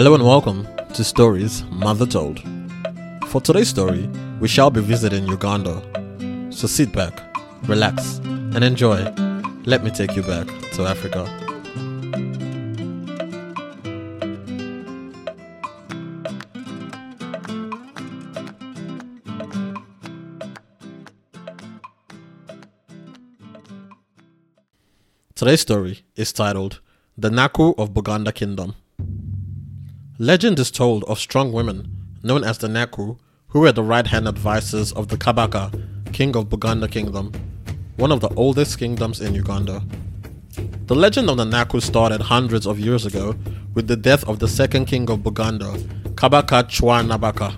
Hello and welcome to Stories Mother Told. For today's story, we shall be visiting Uganda. So sit back, relax, and enjoy. Let me take you back to Africa. Today's story is titled The Naku of Buganda Kingdom. Legend is told of strong women, known as the Naku, who were the right hand advisors of the Kabaka, king of Buganda Kingdom, one of the oldest kingdoms in Uganda. The legend of the Naku started hundreds of years ago with the death of the second king of Buganda, Kabaka Chwa Nabaka.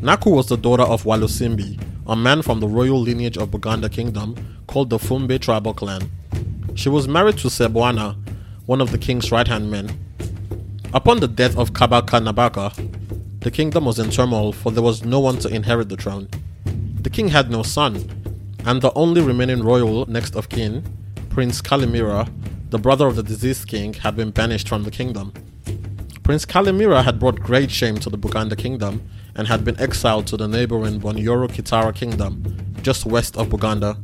Naku was the daughter of Walusimbi, a man from the royal lineage of Buganda Kingdom called the Fumbe tribal clan. She was married to Sebwana, one of the king's right hand men. Upon the death of Kabaka Nabaka, the kingdom was in turmoil for there was no one to inherit the throne. The king had no son, and the only remaining royal next of kin, Prince Kalimira, the brother of the deceased king, had been banished from the kingdom. Prince Kalimira had brought great shame to the Buganda kingdom and had been exiled to the neighboring Bunyoro Kitara kingdom, just west of Buganda.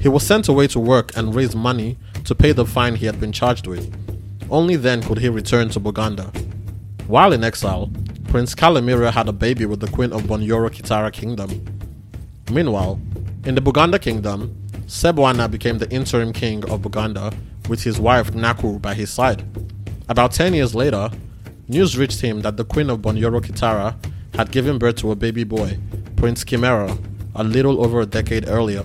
He was sent away to work and raise money to pay the fine he had been charged with. Only then could he return to Buganda. While in exile, Prince Kalimira had a baby with the queen of Bunyoro Kitara kingdom. Meanwhile, in the Buganda kingdom, Sebwana became the interim king of Buganda with his wife Naku by his side. About 10 years later, news reached him that the queen of Bunyoro Kitara had given birth to a baby boy, Prince Kimera, a little over a decade earlier.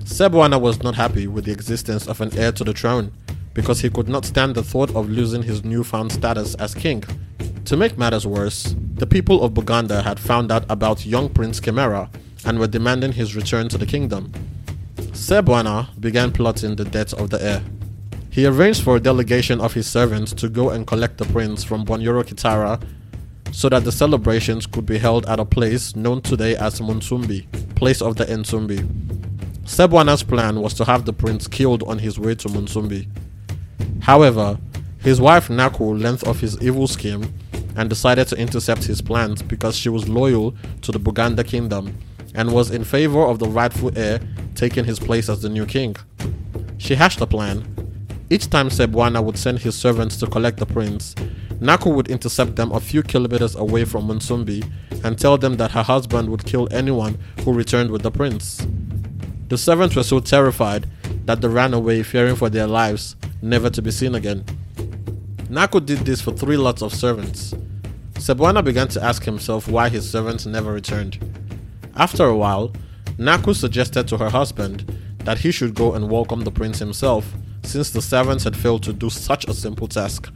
Sebwana was not happy with the existence of an heir to the throne because he could not stand the thought of losing his newfound status as king. To make matters worse, the people of Buganda had found out about young Prince Kimera and were demanding his return to the kingdom. Sebwana began plotting the death of the heir. He arranged for a delegation of his servants to go and collect the prince from Bunyoro Kitara so that the celebrations could be held at a place known today as Munsumbi, place of the Ensumbi. Sebwana's plan was to have the prince killed on his way to Munsumbi. However, his wife Naku learned of his evil scheme and decided to intercept his plans because she was loyal to the Buganda kingdom and was in favor of the rightful heir taking his place as the new king. She hatched a plan. Each time Sebwana would send his servants to collect the prince, Naku would intercept them a few kilometers away from Munsumbi and tell them that her husband would kill anyone who returned with the prince. The servants were so terrified that they ran away, fearing for their lives, never to be seen again. Naku did this for three lots of servants. Sebwana began to ask himself why his servants never returned. After a while, Naku suggested to her husband that he should go and welcome the prince himself, since the servants had failed to do such a simple task.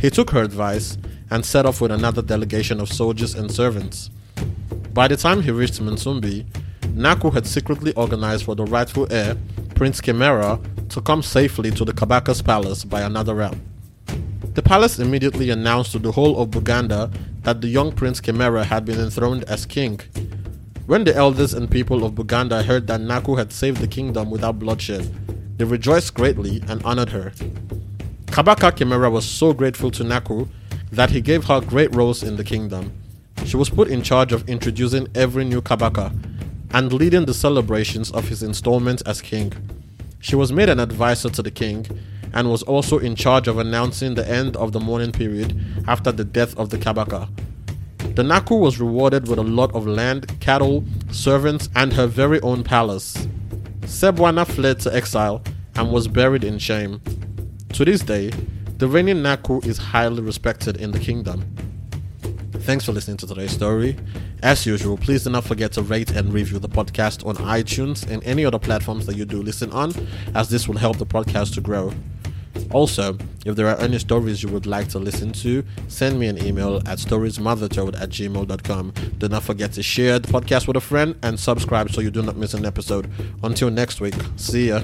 He took her advice and set off with another delegation of soldiers and servants. By the time he reached Munsumbi, Naku had secretly organized for the rightful heir, Prince Kimera, to come safely to the Kabaka's palace by another route. The palace immediately announced to the whole of Buganda that the young Prince Kimera had been enthroned as king. When the elders and people of Buganda heard that Naku had saved the kingdom without bloodshed, they rejoiced greatly and honored her. Kabaka Kimera was so grateful to Naku that he gave her great roles in the kingdom. She was put in charge of introducing every new Kabaka and leading the celebrations of his installment as king. She was made an advisor to the king and was also in charge of announcing the end of the mourning period after the death of the Kabaka. The Naku was rewarded with a lot of land, cattle, servants, and her very own palace. Sebwana fled to exile and was buried in shame. To this day, the reigning Naku is highly respected in the kingdom. Thanks for listening to today's story. As usual, please do not forget to rate and review the podcast on iTunes and any other platforms that you do listen on, as this will help the podcast to grow. Also, if there are any stories you would like to listen to, send me an email at storiesmothertold at gmail.com. Do not forget to share the podcast with a friend and subscribe so you do not miss an episode. Until next week, see ya.